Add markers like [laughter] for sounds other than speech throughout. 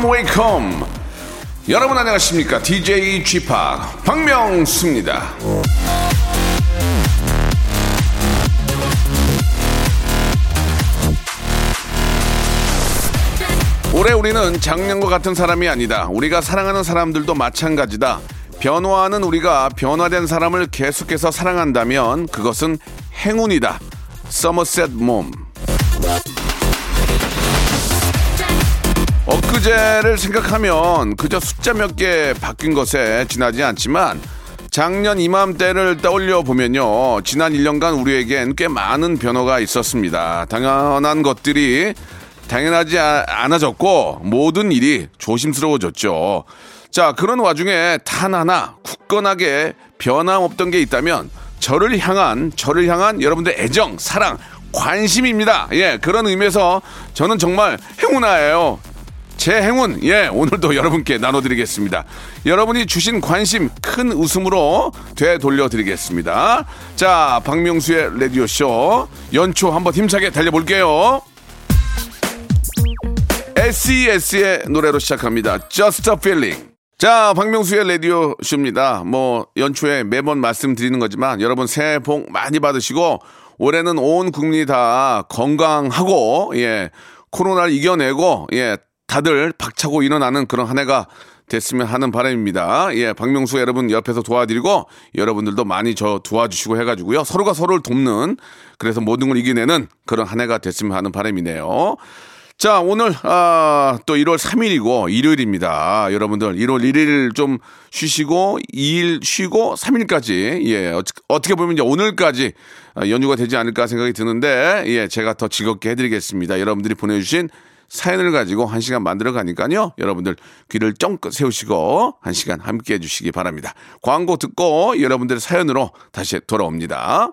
Wake up wake up 여러분 안녕하십니까? DJ G Park 박명수입니다. 올해 우리는 작년과 같은 사람이 아니다. 우리가 사랑하는 사람들도 마찬가지다. 변화하는 우리가 변화된 사람을 계속해서 사랑한다면 그것은 행운이다. 서머셋 몸 엊그제를 생각하면 그저 숫자 몇 개 바뀐 것에 지나지 않지만 작년 이맘때를 떠올려 보면요. 지난 1년간 우리에겐 꽤 많은 변화가 있었습니다. 당연한 것들이 당연하지 아- 않아졌고 모든 일이 조심스러워졌죠. 자, 그런 와중에 단 하나 굳건하게 변함없던 게 있다면 저를 향한 저를 향한 여러분들 애정, 사랑, 관심입니다. 예, 그런 의미에서 저는 정말 행운아예요. 제 행운, 예, 오늘도 [laughs] 여러분께 나눠드리겠습니다. 여러분이 주신 관심 큰 웃음으로 되돌려드리겠습니다. 자, 박명수의 라디오 쇼 연초 한번 힘차게 달려볼게요. SES의 노래로 시작합니다. Just a Feeling. 자, 박명수의 라디오 쇼입니다. 뭐 연초에 매번 말씀드리는 거지만 여러분 새해 복 많이 받으시고 올해는 온 국민이 다 건강하고 예 코로나를 이겨내고 예 다들 박차고 일어나는 그런 한 해가 됐으면 하는 바람입니다. 예, 박명수 여러분 옆에서 도와드리고 여러분들도 많이 저 도와주시고 해가지고요. 서로가 서로를 돕는 그래서 모든 걸 이겨내는 그런 한 해가 됐으면 하는 바람이네요. 자, 오늘, 아, 또 1월 3일이고, 일요일입니다. 여러분들, 1월 1일 좀 쉬시고, 2일 쉬고, 3일까지, 예, 어, 어떻게 보면 이제 오늘까지 아, 연휴가 되지 않을까 생각이 드는데, 예, 제가 더 즐겁게 해드리겠습니다. 여러분들이 보내주신 사연을 가지고 한 시간 만들어 가니까요. 여러분들 귀를 쫑긋 세우시고 한 시간 함께 해주시기 바랍니다. 광고 듣고 여러분들의 사연으로 다시 돌아옵니다.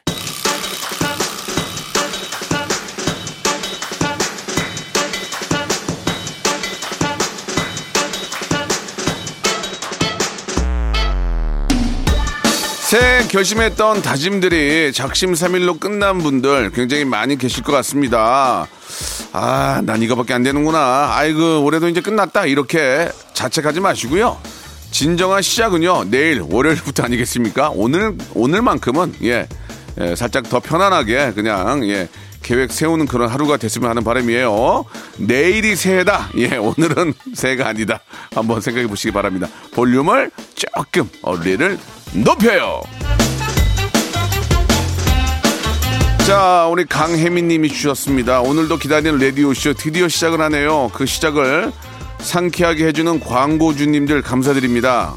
새해 결심했던 다짐들이 작심삼일로 끝난 분들 굉장히 많이 계실 것 같습니다. 아, 난 이거밖에 안 되는구나. 아이고, 올해도 이제 끝났다. 이렇게 자책하지 마시고요. 진정한 시작은요, 내일, 월요일부터 아니겠습니까? 오늘, 오늘만큼은, 예, 예, 살짝 더 편안하게 그냥, 예, 계획 세우는 그런 하루가 됐으면 하는 바람이에요. 내일이 새해다. 예, 오늘은 새해가 아니다. 한번 생각해 보시기 바랍니다. 볼륨을 조금, 어리를 높여요. 자, 우리 강혜민 님이 주셨습니다. 오늘도 기다리는 라디오쇼 드디어 시작을 하네요. 그 시작을 상쾌하게 해주는 광고주님들 감사드립니다.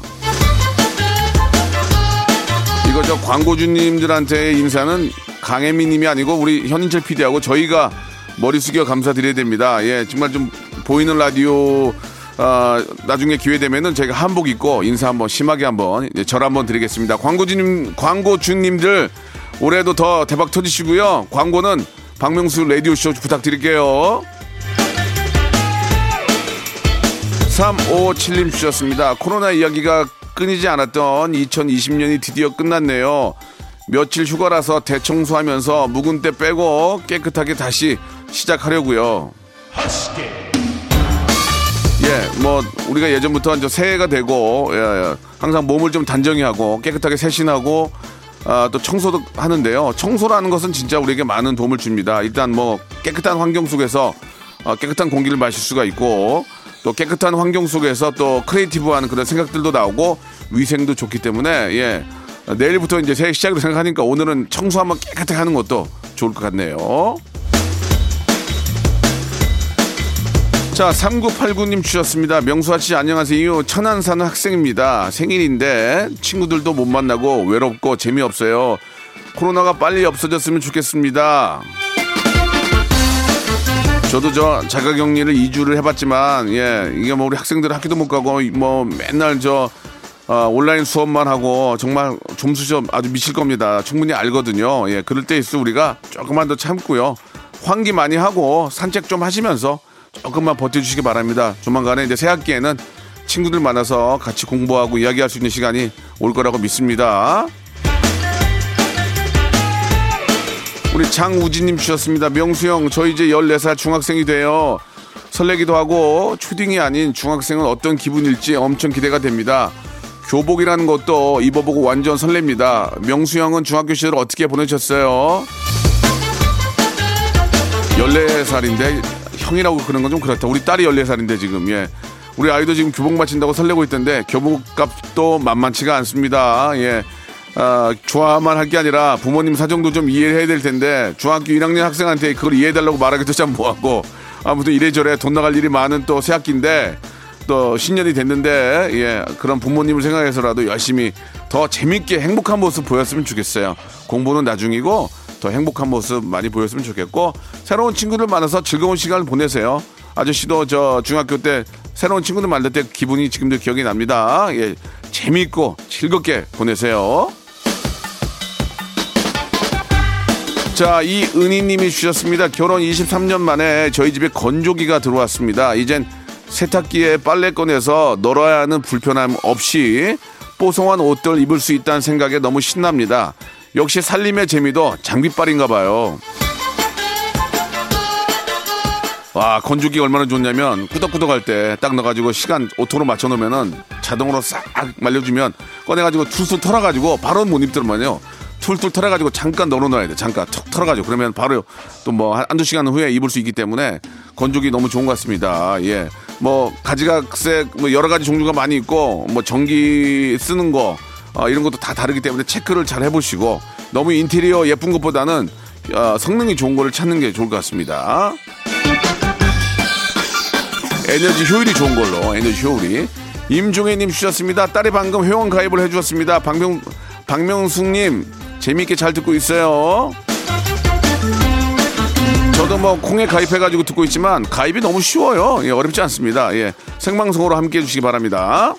이거 저 광고주님들한테의 인사는 강혜민 님이 아니고 우리 현인철 PD하고 저희가 머리 숙여 감사드려야 됩니다. 예, 정말 좀 보이는 라디오 아, 나중에 기회 되면은 저희가 한복 입고 인사 한번 심하게 한번 예, 절 한번 드리겠습니다. 광고주님, 광고주님들 올해도 더 대박 터지시고요. 광고는 박명수 라디오 쇼 부탁드릴게요. 357님 주셨습니다. 코로나 이야기가 끊이지 않았던 2020년이 드디어 끝났네요. 며칠 휴가라서 대청소하면서 묵은 때 빼고 깨끗하게 다시 시작하려고요. 예, 뭐 우리가 예전부터 이제 새해가 되고 예, 예, 항상 몸을 좀 단정히 하고 깨끗하게 세신하고 아, 또 청소도 하는데요. 청소라는 것은 진짜 우리에게 많은 도움을 줍니다. 일단 뭐 깨끗한 환경 속에서 어, 깨끗한 공기를 마실 수가 있고 또 깨끗한 환경 속에서 또 creative한 그런 생각들도 나오고 위생도 좋기 때문에 예 내일부터 이제 새해 시작으로 생각하니까 오늘은 청소 한번 깨끗하게 하는 것도 좋을 것 같네요. 자, 3989님 주셨습니다. 명수아 씨 안녕하세요. 천안 사는 학생입니다. 생일인데 친구들도 못 만나고 외롭고 재미없어요. 코로나가 빨리 없어졌으면 좋겠습니다. 저도 저 자가격리를 2주를 해봤지만 예 이게 뭐 우리 학생들 학교도 못 가고 뭐 맨날 저 어, 온라인 수업만 하고 정말 점수점 아주 미칠 겁니다. 충분히 알거든요. 예 그럴 때 있어 우리가 조금만 더 참고요. 환기 많이 하고 산책 좀 하시면서 조금만 버텨주시기 바랍니다. 조만간에 이제 새 학기에는 친구들 만나서 같이 공부하고 이야기할 수 있는 시간이 올 거라고 믿습니다. 우리 장우진님 주셨습니다. 명수 형, 저 이제 14살 중학생이 돼요. 설레기도 하고 초딩이 아닌 중학생은 어떤 기분일지 엄청 기대가 됩니다. 교복이라는 것도 입어보고 완전 설렙니다. 명수 형은 중학교 시절 어떻게 보내셨어요? 14살인데 형이라고 그런 건 좀 그렇다. 우리 딸이 14살인데 지금 예. 우리 아이도 지금 교복 마친다고 설레고 있던데 교복 값도 만만치가 않습니다. 예. 아, 좋아만 할 게 아니라 부모님 사정도 좀 이해해야 될 텐데 중학교 1학년 학생한테 그걸 이해해달라고 말하기도 참 뭐하고 아무튼 이래저래 돈 나갈 일이 많은 또 새학기인데 또 신년이 됐는데 예 그런 부모님을 생각해서라도 열심히 더 재밌게 행복한 모습 보였으면 좋겠어요 공부는 나중이고 더 행복한 모습 많이 보였으면 좋겠고 새로운 친구들 만나서 즐거운 시간을 보내세요 아저씨도 저 중학교 때 새로운 친구들 만날 때 기분이 지금도 기억이 납니다 예 재밌고 즐겁게 보내세요. 자, 이 은희님이 주셨습니다. 결혼 23년 만에 저희 집에 건조기가 들어왔습니다. 이젠 세탁기에 빨래 꺼내서 널어야 하는 불편함 없이 뽀송한 옷들 입을 수 있다는 생각에 너무 신납니다. 역시 살림의 재미도 장비빨인가 봐요. 와 건조기가 얼마나 좋냐면 꾸덕꾸덕할 때 딱 넣어가지고 시간 auto로 맞춰놓으면은 자동으로 싹 말려주면 꺼내가지고 툴툴 털어가지고 바로 못 입더만요. 툴툴 털어가지고 잠깐 널어놔야 돼. 잠깐 툭 털어가지고 그러면 바로 또 뭐 한두 시간 후에 입을 수 있기 때문에 건조기 너무 좋은 것 같습니다. 예. 뭐 가지각색 뭐 여러 가지 종류가 많이 있고 뭐 전기 쓰는 거 어, 이런 것도 다 다르기 때문에 체크를 잘 해보시고 너무 인테리어 예쁜 것보다는 어, 성능이 좋은 거를 찾는 게 좋을 것 같습니다. 에너지 효율이 좋은 걸로 에너지 효율이 임종혜님 주셨습니다. 딸이 방금 회원 가입을 해주셨습니다. 박명 박명숙님 재미있게 잘 듣고 있어요. 저도 뭐 콩에 가입해가지고 듣고 있지만 가입이 너무 쉬워요. 예, 어렵지 않습니다. 예, 생방송으로 함께 해 주시기 바랍니다.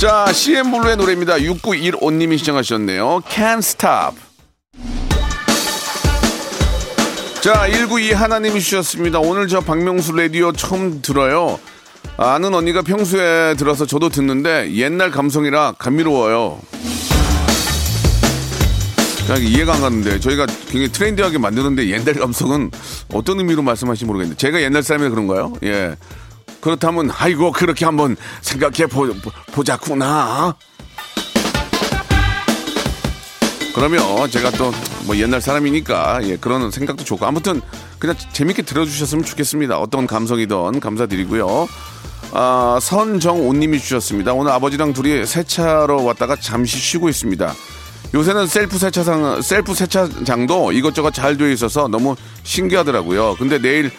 자, CM블루의 노래입니다. 6915님이 시청하셨네요. Can't Stop. 자, 192 하나님이 주셨습니다. 오늘 저 박명수 라디오 처음 들어요. 아는 언니가 평소에 들어서 저도 듣는데 옛날 감성이라 감미로워요. 그냥 이해가 안 가는데 저희가 굉장히 트렌디하게 만드는데 옛날 감성은 어떤 의미로 말씀하시는지 모르겠는데 제가 옛날 사람이 그런가요? 예. 그렇다면 아이고 그렇게 한번 생각해 보, 보 자꾸나. 그러면 제가 또 뭐 옛날 사람이니까 예, 그런 생각도 좋고 아무튼 그냥 재밌게 들어주셨으면 좋겠습니다. 어떤 감성이든 감사드리고요. 아, 선정오님이 주셨습니다. 오늘 아버지랑 둘이 세차하러 왔다가 잠시 쉬고 있습니다. 요새는 셀프 세차상 셀프 세차장도 이것저것 잘 되어 있어서 너무 신기하더라고요. 근데 내일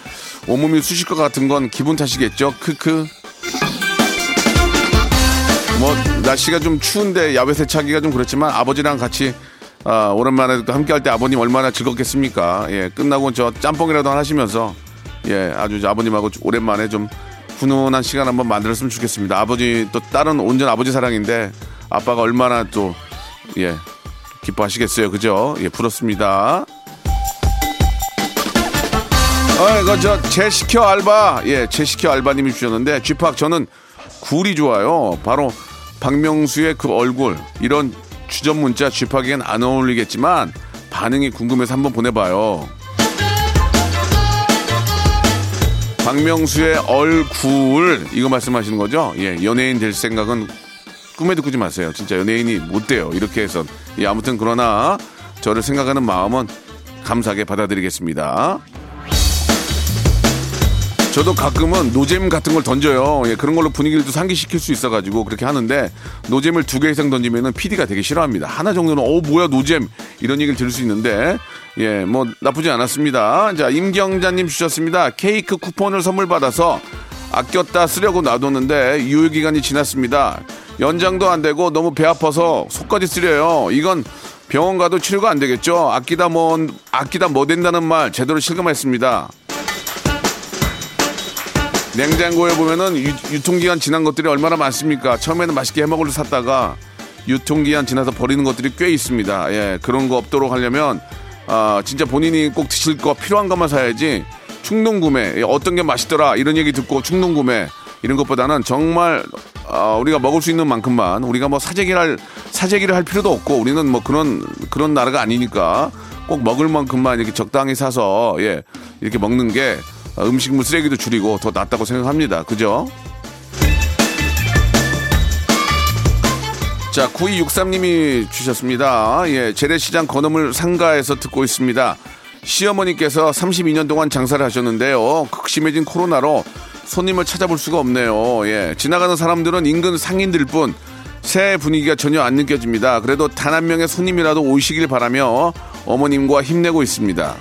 온몸이 쑤실 것 같은 건 기분 탓이겠죠. 크크. 뭐 날씨가 좀 추운데 야외 세차기가 좀 그렇지만 아버지랑 같이 아, 오랜만에 또 함께 할 때 아버님 얼마나 즐겁겠습니까? 예, 끝나고 저 짬뽕이라도 하나 하시면서 예, 아주 아버님하고 오랜만에 좀 훈훈한 시간 한번 만들었으면 좋겠습니다. 아버지 또 딸은 온전 아버지 사랑인데 아빠가 얼마나 또 예, 기뻐하시겠어요. 그죠? 예, 부럽습니다. 어, 이거 저 제 시켜 알바 예, 제 시켜 알바님이 주셨는데 쥐팍 저는 굴이 좋아요. 바로 박명수의 그 얼굴 이런 주전 문자 쥐팍에겐 안 어울리겠지만 반응이 궁금해서 한번 보내봐요. 박명수의 얼굴 이거 말씀하시는 거죠? 예, 연예인 될 생각은 꿈에도 꾸지 마세요. 진짜 연예인이 못 돼요. 이렇게 해서 예, 아무튼 그러나 저를 생각하는 마음은 감사하게 받아들이겠습니다. 저도 가끔은 노잼 같은 걸 던져요. 예, 그런 걸로 분위기를 또 상기시킬 수 있어가지고 그렇게 하는데 노잼을 두 개 이상 던지면은 PD가 되게 싫어합니다. 하나 정도는 어 뭐야 노잼 이런 얘기를 들을 수 있는데 예, 뭐 나쁘지 않았습니다. 자 임경자님 주셨습니다. 케이크 쿠폰을 선물 받아서 아꼈다 쓰려고 놔뒀는데 유효 기간이 지났습니다. 연장도 안 되고 너무 배 아파서 속까지 쓰려요. 이건 병원 가도 치료가 안 되겠죠. 아끼다 뭐 아끼다 뭐 된다는 말 제대로 실감했습니다. 냉장고에 보면은 유, 통기간 지난 것들이 얼마나 많습니까? 처음에는 맛있게 해먹으려 샀다가 유통기한 지나서 버리는 것들이 꽤 있습니다. 예, 그런 거 없도록 하려면 아, 진짜 본인이 꼭 드실 거 필요한 것만 사야지 충동 구매 예, 어떤 게 맛있더라 이런 얘기 듣고 충동 구매 이런 것보다는 정말 어, 우리가 먹을 수 있는 만큼만 우리가 뭐 사재기를 할, 사재기를 할 필요도 없고 우리는 뭐 그런 그런 나라가 아니니까 꼭 먹을 만큼만 이렇게 적당히 사서 예 이렇게 먹는 게 음식물 쓰레기도 줄이고 더 낫다고 생각합니다. 그죠? 자, 9263님이 주셨습니다. 예, 재래시장 건어물 상가에서 듣고 있습니다. 시어머니께서 32년 동안 장사를 하셨는데요. 극심해진 코로나로 손님을 찾아볼 수가 없네요. 예, 지나가는 사람들은 인근 상인들 뿐 새 분위기가 전혀 안 느껴집니다. 그래도 단 한 명의 손님이라도 오시길 바라며 어머님과 힘내고 있습니다.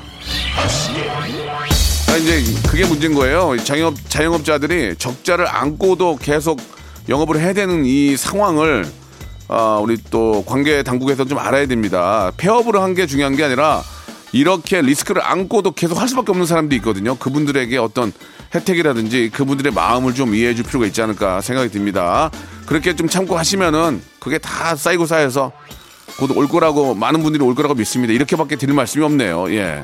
아, 이제 그게 문제인 거예요. 자영업, 자영업자들이 적자를 안고도 계속 영업을 해야 되는 이 상황을 아, 우리 또 관계 당국에서 좀 알아야 됩니다. 폐업을 한게 중요한 게 아니라 이렇게 리스크를 안고도 계속 할 수밖에 없는 사람도 있거든요. 그분들에게 어떤 혜택이라든지 그분들의 마음을 좀 이해해 줄 필요가 있지 않을까 생각이 듭니다. 그렇게 좀 참고 하시면은 그게 다 쌓이고 쌓여서 곧 올 거라고 많은 분들이 올 거라고 믿습니다. 이렇게밖에 드릴 말씀이 없네요. 예.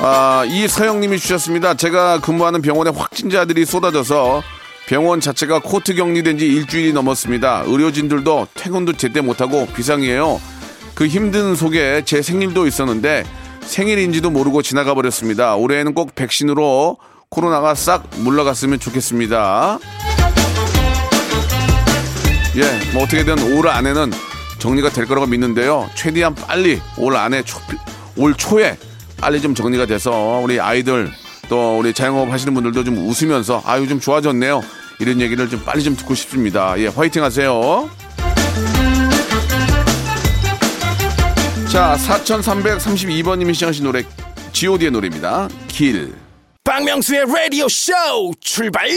아, 이서영님이 주셨습니다. 제가 근무하는 병원에 확진자들이 쏟아져서 병원 자체가 코트 격리된 지 일주일이 넘었습니다. 의료진들도 퇴근도 제때 못하고 비상이에요. 그 힘든 속에 제 생일도 있었는데 생일인지도 모르고 지나가 버렸습니다. 올해에는 꼭 백신으로 코로나가 싹 물러갔으면 좋겠습니다. 예, 뭐 어떻게든 올 안에는 정리가 될 거라고 믿는데요. 최대한 빨리 올 안에 초, 올 초에 빨리 좀 정리가 돼서 우리 아이들 또 우리 자영업 하시는 분들도 좀 웃으면서 아유 좀 좋아졌네요. 이런 얘기를 좀 빨리 좀 듣고 싶습니다. 예, 화이팅 하세요. 자, 4332번님이 시청하신 노래 god의 노래입니다. 길. 박명수의 라디오 쇼 출발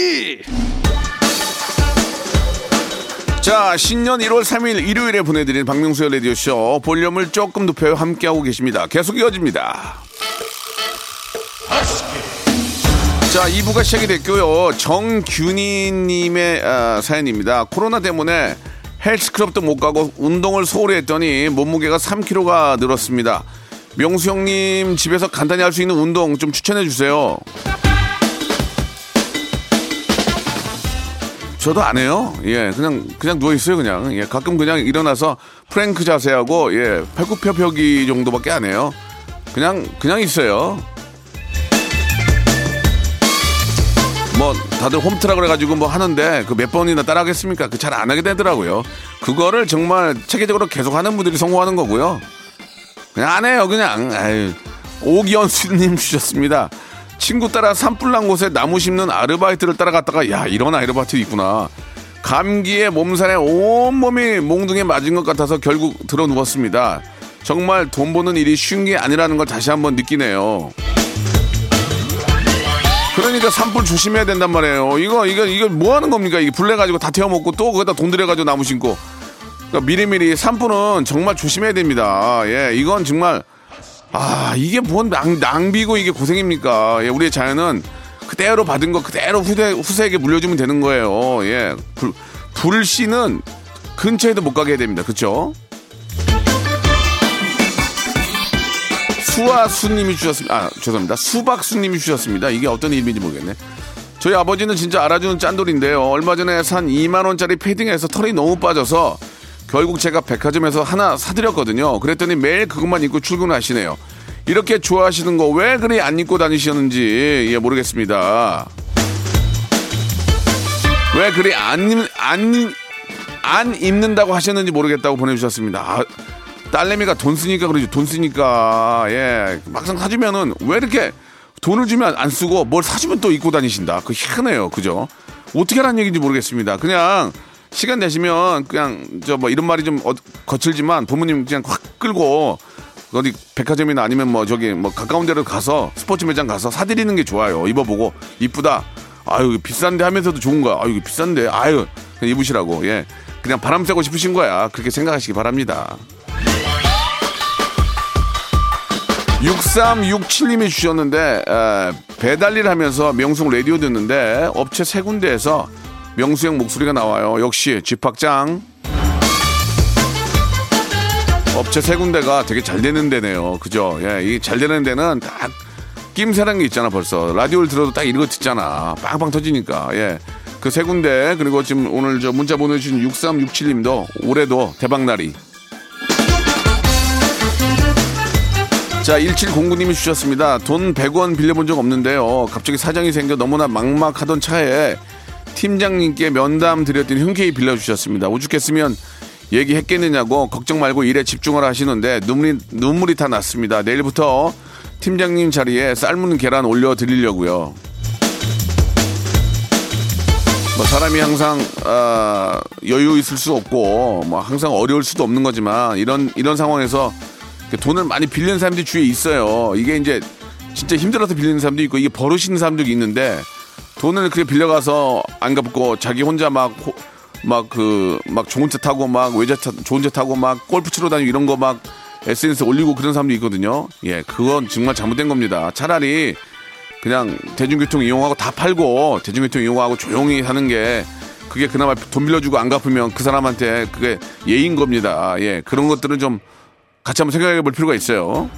자, 신년 1월 3일 일요일에 보내드린 박명수의 라디오쇼 볼륨을 조금 높여 함께하고 계십니다. 계속 이어집니다. 자, 2부가 시작이 됐고요. 정균희님의 아, 사연입니다. 코로나 때문에 헬스클럽도 못 가고 운동을 소홀히 했더니 몸무게가 3kg가 늘었습니다. 명수 형님 집에서 간단히 할 수 있는 운동 좀 추천해 주세요. 저도 안 해요. 예, 그냥 그냥 누워 있어요, 그냥. 예, 가끔 그냥 일어나서 프랭크 자세하고 예, 팔굽혀펴기 정도밖에 안 해요. 그냥 그냥 있어요. 뭐 다들 홈트라 그래가지고 뭐 하는데 그 몇 번이나 따라하겠습니까? 그 잘 안 하게 되더라고요. 그거를 정말 체계적으로 계속 하는 분들이 성공하는 거고요. 그냥 안 해요, 그냥. 아유. 오기현수님 [laughs] 주셨습니다. 친구 따라 산불난 곳에 나무 심는 아르바이트를 따라갔다가 야 이런 아르바이트 있구나. 감기에 몸살에 온몸이 몽둥이 맞은 것 같아서 결국 들어 누웠습니다. 정말 돈 버는 일이 쉬운 게 아니라는 걸 다시 한번 느끼네요. 그러니까 산불 조심해야 된단 말이에요. 이거 이거 이거 뭐 하는 겁니까? 이게 불내 가지고 다 태워 먹고 또 거기다 돈 들여 가지고 나무 심고. 그러니까 미리미리 산불은 정말 조심해야 됩니다. 예, 이건 정말 아 이게 뭔 낭, 낭비고 이게 고생입니까? 예, 우리의 자연은 그대로 받은 거 그대로 후대, 후세에게 물려주면 되는 거예요. 예, 불, 불씨는 근처에도 못 가게 해야 됩니다. 그렇죠? 수아수님이 주셨습니다. 아, 죄송합니다. 수박수님이 주셨습니다. 이게 어떤 이름인지 모르겠네. 저희 아버지는 진짜 알아주는 짠돌인데요. 얼마 전에 산 2만원짜리 패딩에서 털이 너무 빠져서 결국 제가 백화점에서 하나 사드렸거든요. 그랬더니 매일 그것만 입고 출근하시네요. 이렇게 좋아하시는 거 왜 그리 안 입고 다니셨는지 예, 모르겠습니다. 왜 그리 안, 안, 안 입는다고 하셨는지 모르겠다고 보내주셨습니다. 아, 딸내미가 돈 쓰니까 그러지 돈 쓰니까 예. 막상 사주면은 왜 이렇게 돈을 주면 안 쓰고 뭘 사주면 또 입고 다니신다? 그 희한해요. 그죠? 어떻게 하라는 얘기인지 모르겠습니다. 그냥 시간 되시면 그냥 저 뭐 이런 말이 좀 어- 거칠지만 부모님 그냥 확 끌고 어디 백화점이나 아니면 뭐 저기 뭐 가까운 데로 가서 스포츠 매장 가서 사드리는 게 좋아요. 입어보고. 이쁘다. 아유 비싼데 하면서도 좋은 거야. 아유 비싼데. 아유 그냥 입으시라고. 예. 그냥 바람 쐬고 싶으신 거야. 그렇게 생각하시기 바랍니다 6367님이 주셨는데 에, 배달 일 하면서 명수 라디오 듣는데 업체 세 군데에서 명수 형 목소리가 나와요. 역시 집합장 업체 세 군데가 되게 잘 되는 데네요. 그죠? 예, 이 잘 되는 데는 딱 낌새라는 게 있잖아 벌써 라디오를 들어도 딱 이거 듣잖아 빵빵 터지니까 예. 그 세 군데 그리고 지금 오늘 저 문자 보내주신 6367님도 올해도 대박날이 자, 1709님이 주셨습니다. 돈 100원 빌려본 적 없는데요. 갑자기 사정이 생겨 너무나 막막하던 차에 팀장님께 면담 드렸더니 흔쾌히 빌려주셨습니다. 오죽했으면 얘기했겠느냐고 걱정 말고 일에 집중하라 하시는데 눈물이, 눈물이 다 났습니다. 내일부터 팀장님 자리에 삶은 계란 올려드리려고요. 뭐 사람이 항상 아, 여유 있을 수 없고 뭐 항상 어려울 수도 없는 거지만 이런 이런 상황에서 돈을 많이 빌리는 사람들이 주위에 있어요. 이게 이제 진짜 힘들어서 빌리는 사람도 있고 이게 버릇 있는 사람들이 있는데 돈을 그렇게 빌려가서 안 갚고 자기 혼자 막 막 그 막 좋은 차 타고 막 외제 차 좋은 차 타고 막 골프 치러 다니고 이런 거 막 SNS 에 올리고 그런 사람도 있거든요. 예, 그건 정말 잘못된 겁니다. 차라리 그냥 대중교통 이용하고 다 팔고 대중교통 이용하고 조용히 하는 게 그게 그나마 돈 빌려주고 안 갚으면 그 사람한테 그게 예인 겁니다. 예, 그런 것들은 좀 같이 한번 생각해 볼 필요가 있어요.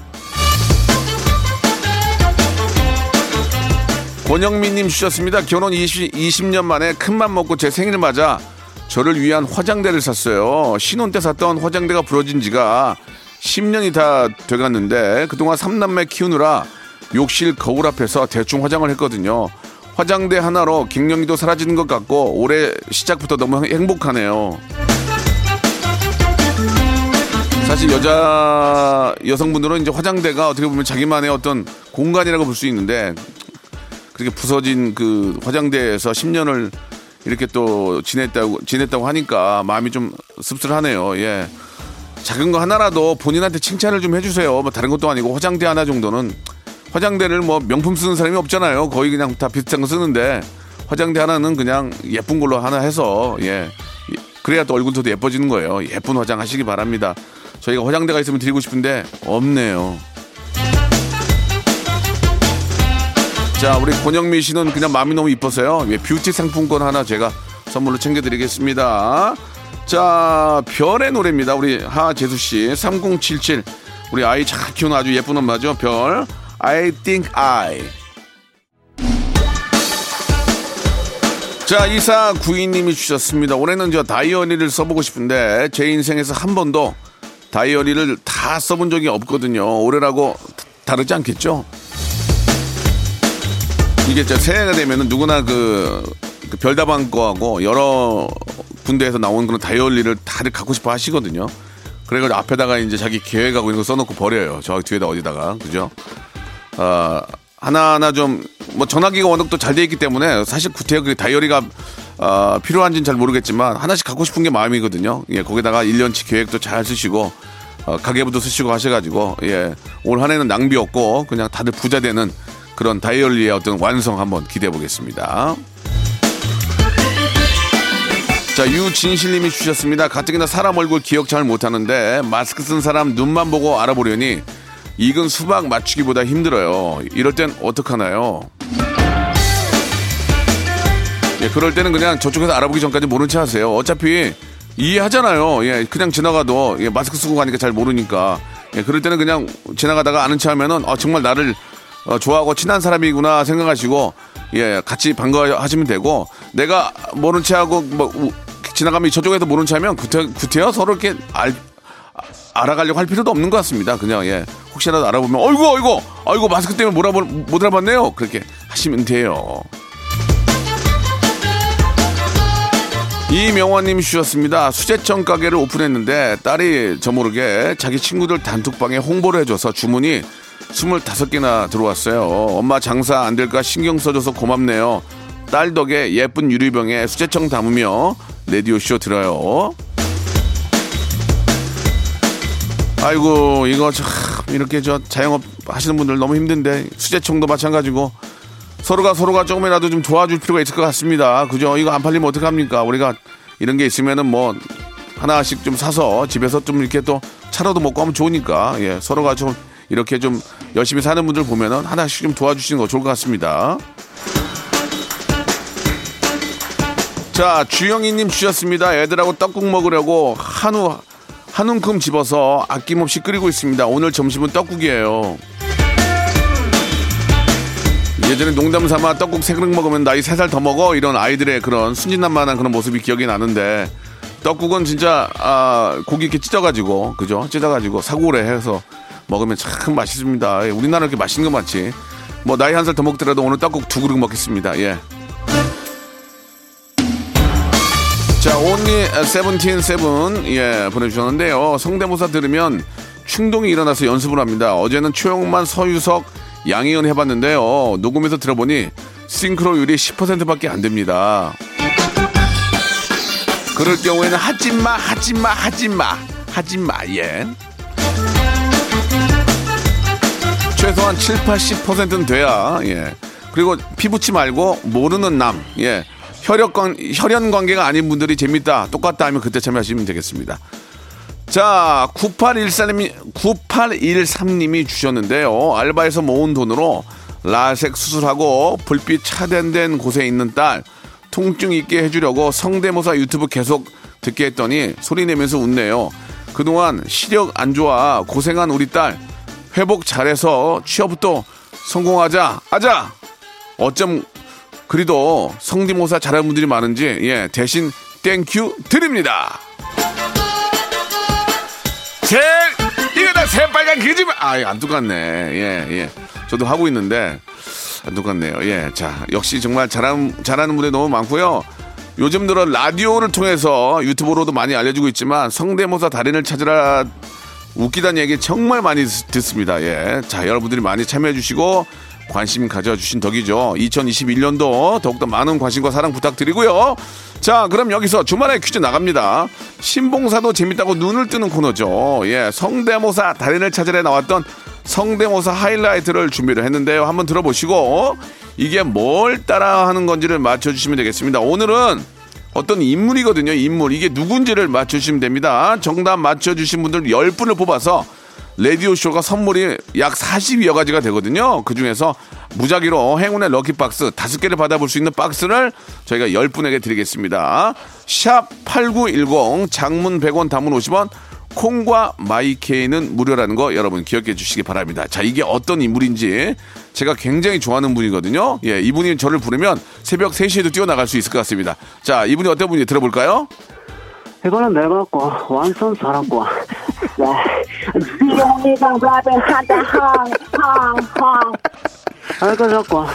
권영민님 주셨습니다. 결혼 20, 20년 만에 큰맘 먹고 제 생일 맞아 저를 위한 화장대를 샀어요. 신혼 때 샀던 화장대가 부러진 지가 10년이 다 돼갔는데 그동안 삼남매 키우느라 욕실 거울 앞에서 대충 화장을 했거든요. 화장대 하나로 갱년기도 사라지는 것 같고 올해 시작부터 너무 행복하네요. 사실 여자 여성분들은 이제 화장대가 어떻게 보면 자기만의 어떤 공간이라고 볼 수 있는데 그렇게 부서진 그 화장대에서 10년을 이렇게 또 지냈다고 지냈다고 하니까 마음이 좀 씁쓸하네요. 예. 작은 거 하나라도 본인한테 칭찬을 좀 해주세요. 뭐 다른 것도 아니고 화장대 하나 정도는 화장대를 뭐 명품 쓰는 사람이 없잖아요. 거의 그냥 다 비슷한 거 쓰는데 화장대 하나는 그냥 예쁜 걸로 하나 해서 예 그래야 또 얼굴도 더 예뻐지는 거예요. 예쁜 화장 하시기 바랍니다. 저희가 화장대가 있으면 드리고 싶은데 없네요. 자, 우리 권영미 씨는 그냥 마음이 너무 이뻐서요. 예, 뷰티 상품권 하나 제가 선물로 챙겨드리겠습니다. 자, 별의 노래입니다. 우리 하재수 씨, 3077. 우리 아이 잘 키우는 아주 예쁜 엄마죠. 별. I think I. 자, 이사 구이님이 주셨습니다. 올해는 저 다이어리를 써보고 싶은데 제 인생에서 한 번도 다이어리를 다 써본 적이 없거든요. 올해라고 다- 다르지 않겠죠? 이게 저 새해가 되면은 누구나 그, 그 별다방 거하고 여러 군데에서 나온 그런 다이어리를 다들 갖고 싶어 하시거든요. 그래가지고 앞에다가 이제 자기 계획하고 이런 거 써놓고 버려요. 저 뒤에다 어디다가. 그죠? 어, 하나하나 좀, 뭐 전화기가 워낙 또 잘 돼 있기 때문에 사실 구태여 그 다이어리가 어, 필요한지는 잘 모르겠지만 하나씩 갖고 싶은 게 마음이거든요. 예, 거기다가 1년치 계획도 잘 쓰시고 어, 가계부도 쓰시고 하셔가지고 예, 올 한 해는 낭비 없고 그냥 다들 부자 되는 그런 다이어리의 어떤 완성 한번 기대해 보겠습니다. 자, 유진실님이 주셨습니다. 가뜩이나 사람 얼굴 기억 잘 못하는데 마스크 쓴 사람 눈만 보고 알아보려니 익은 수박 맞추기보다 힘들어요. 이럴 땐 어떡하나요? 예, 그럴 때는 그냥 저쪽에서 알아보기 전까지 모른 체 하세요. 어차피 이해하잖아요. 예, 그냥 지나가도 예, 마스크 쓰고 가니까 잘 모르니까. 예, 그럴 때는 그냥 지나가다가 아는 체 하면은 아, 정말 나를 어, 좋아하고 친한 사람이구나 생각하시고 예, 같이 반가워하시면 되고 내가 모른 체 하고 뭐 우- 지나가면 저쪽에서 모른 체 하면 구태, 구태여 서로 이렇게 알, 알아가려고 할 필요도 없는 것 같습니다. 그냥 예 혹시라도 알아보면 어이구 어이구 어이구 마스크 때문에 못 알아봤네요. 그렇게 하시면 돼요. 이명화님 주셨습니다. 수제청 가게를 오픈했는데 딸이 저 모르게 자기 친구들 단톡방에 홍보를 해줘서 주문이 25개나 들어왔어요. 엄마 장사 안 될까 신경 써줘서 고맙네요. 딸 덕에 예쁜 유리병에 수제청 담으며 라디오쇼 들어요. 아이고 이거 참 이렇게 저 자영업 하시는 분들 너무 힘든데 수제청도 마찬가지고 서로가 서로가 조금이라도 좀 도와줄 필요가 있을 것 같습니다. 그죠? 이거 안 팔리면 어떡합니까? 우리가 이런 게 있으면은 뭐 하나씩 좀 사서 집에서 좀 이렇게 또 차라도 먹고 하면 좋으니까 예 서로가 좀 이렇게 좀 열심히 사는 분들 보면은 하나씩 좀 도와주시는 거 좋을 것 같습니다. 자 주영이님 주셨습니다. 애들하고 떡국 먹으려고 한우 한 움큼 집어서 아낌없이 끓이고 있습니다. 오늘 점심은 떡국이에요. 예전에 농담 삼아 떡국 세 그릇 먹으면 나이 세 살 더 먹어 이런 아이들의 그런 순진난만한 그런 모습이 기억이 나는데 떡국은 진짜 아, 고기 이렇게 찢어가지고 그죠 찢어가지고 사고래 해서 먹으면 참 맛있습니다. 예, 우리나라 이렇게 맛있는 거 많지. 뭐 나이 한 살 더 먹더라도 오늘 떡국 두 그릇 먹겠습니다. 예. 자, 온리 세븐틴 세븐 예 보내주셨는데요. 성대모사 들으면 충동이 일어나서 연습을 합니다. 어제는 최영만, 서유석, 양희은 해봤는데요. 녹음해서 들어보니 싱크로율이 10%밖에 안 됩니다. 그럴 경우에는 하지마, 하지마, 하지마, 하지마, 예. 최소한 7, 80%는 돼야, 예. 그리고 피부치 말고 모르는 남, 예. 혈연, 혈연 관계가 아닌 분들이 재밌다, 똑같다 하면 그때 참여하시면 되겠습니다. 자, 9813님이, 9813님이 주셨는데요. 알바에서 모은 돈으로 라섹 수술하고 불빛 차단된 곳에 있는 딸, 통증 있게 해주려고 성대모사 유튜브 계속 듣게 했더니 소리 내면서 웃네요. 그동안 시력 안 좋아 고생한 우리 딸, 회복 잘해서 취업부터 성공하자, 하자! 어쩜 그리도 성대모사 잘하는 분들이 많은지, 예, 대신 thank you 드립니다. 제 이거 다 새빨간 거짓말 아안 똑같네 예 예. 저도 하고 있는데 안 똑같네요 예자 역시 정말 잘하는 잘하는 분들이 너무 많고요 요즘 들어 라디오를 통해서 유튜브로도 많이 알려지고 있지만 성대모사 달인을 찾으라 웃기다는 얘기 정말 많이 듣습니다 예 자 여러분들이 많이 참여해 주시고 관심 가져 주신 덕이죠. 2021년도 더욱더 많은 관심과 사랑 부탁드리고요. 자, 그럼 여기서 주말에 퀴즈 나갑니다. 신봉사도 재밌다고 눈을 뜨는 코너죠. 예, 성대모사 달인을 찾으러 나왔던 성대모사 하이라이트를 준비를 했는데요. 한번 들어보시고 이게 뭘 따라하는 건지를 맞춰주시면 되겠습니다. 오늘은 어떤 인물이거든요. 인물. 이게 누군지를 맞춰주시면 됩니다. 정답 맞춰주신 분들 10분을 뽑아서 라디오쇼가 선물이 약 40여 가지가 되거든요. 그 중에서 무작위로 행운의 럭키박스 5개를 받아볼 수 있는 박스를 저희가 10분에게 드리겠습니다. 샵 8910 장문 100원 담문 50원 콩과 마이케이는 무료라는 거 여러분 기억해 주시기 바랍니다. 자, 이게 어떤 인물인지 제가 굉장히 좋아하는 분이거든요. 예, 이분이 저를 부르면 새벽 3시에도 뛰어나갈 수 있을 것 같습니다. 자, 이분이 어떤 분인지 들어볼까요? 이거는 내가 거 완전 잘하고. 랩을 헝헝헝 아이고 자꾸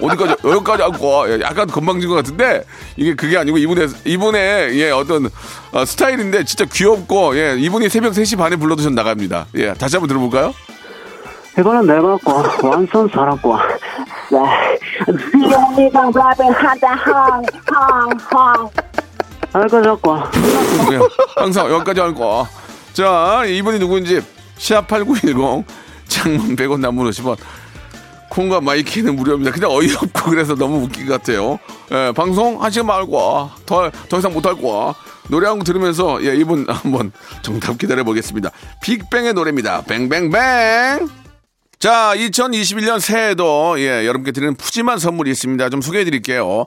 어디까지 여기까지 하고 예, 약간 건방진 것 같은데 이게 그게 아니고 이분의 이분의 예 어떤 어, 스타일인데 진짜 귀엽고 예 이분이 새벽 3시 반에 불러도 전 나갑니다. 예 다시 한번 들어볼까요? 이거는 내가 거 완전 잘하고. 지용이가 랩을 하다 헝헝헝 아이고 자꾸 예, 항상 여기까지 할 거. 자 이분이 누구인지 샵8910 장문 100원 단문 50원 콩과 my K는 무료입니다. 그냥 어이없고 그래서 너무 웃긴 것 같아요. 예, 방송 한 시간 말고 더, 더 이상 못 할 거야. 노래 한 곡 들으면서 예, 이분 한번 정답 기다려 보겠습니다. 빅뱅의 노래입니다. 뱅뱅뱅. 자, 2021년 새해에도 예, 여러분께 드리는 푸짐한 선물이 있습니다. 좀 소개해 드릴게요.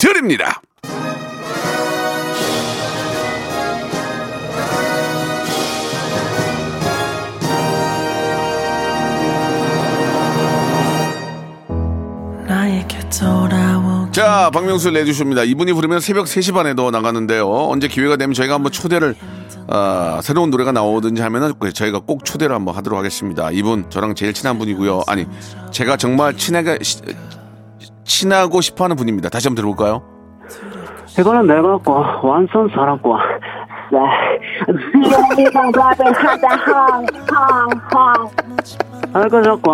드립니다. 자, 박명수 레디쇼입니다. 이분이 부르면 새벽 3시 반에도 나가는데요. 언제 기회가 되면 저희가 한번 초대를, 아, 새로운 노래가 나오든지 하면은 저희가 꼭 초대를 한번 하도록 하겠습니다. 이분 저랑 제일 친한 분이고요. 아니, 제가 정말 친하게, 시- 친하고 싶어 하는 분입니다. 다시 한번 들어볼까요? 이거는 내가 꿔 완전 사랑꿔 알고 자꾸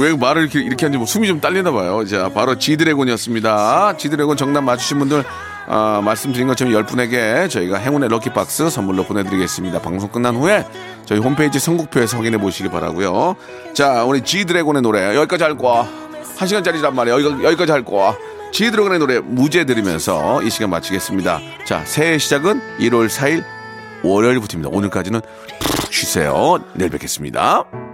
왜 말을 이렇게, 이렇게 하는지 뭐 숨이 좀 딸리나 봐요. 자, 바로 지드래곤이었습니다. 지드래곤 정답 맞추신 분들, 아, 말씀드린 것처럼 10분에게 저희가 행운의 럭키박스 선물로 보내드리겠습니다. 방송 끝난 후에 저희 홈페이지 선곡표에서 확인해 보시기 바라고요 자, 우리 지드래곤의 노래 여기까지 할 거야. 한 시간짜리란 말이에요. 여기, 여기까지 할 거야. 지드래곤의 노래 무제 들으면서 이 시간 마치겠습니다. 자, 새해 시작은 1월 4일 월요일부터입니다. 오늘까지는 푹 쉬세요. 내일 뵙겠습니다.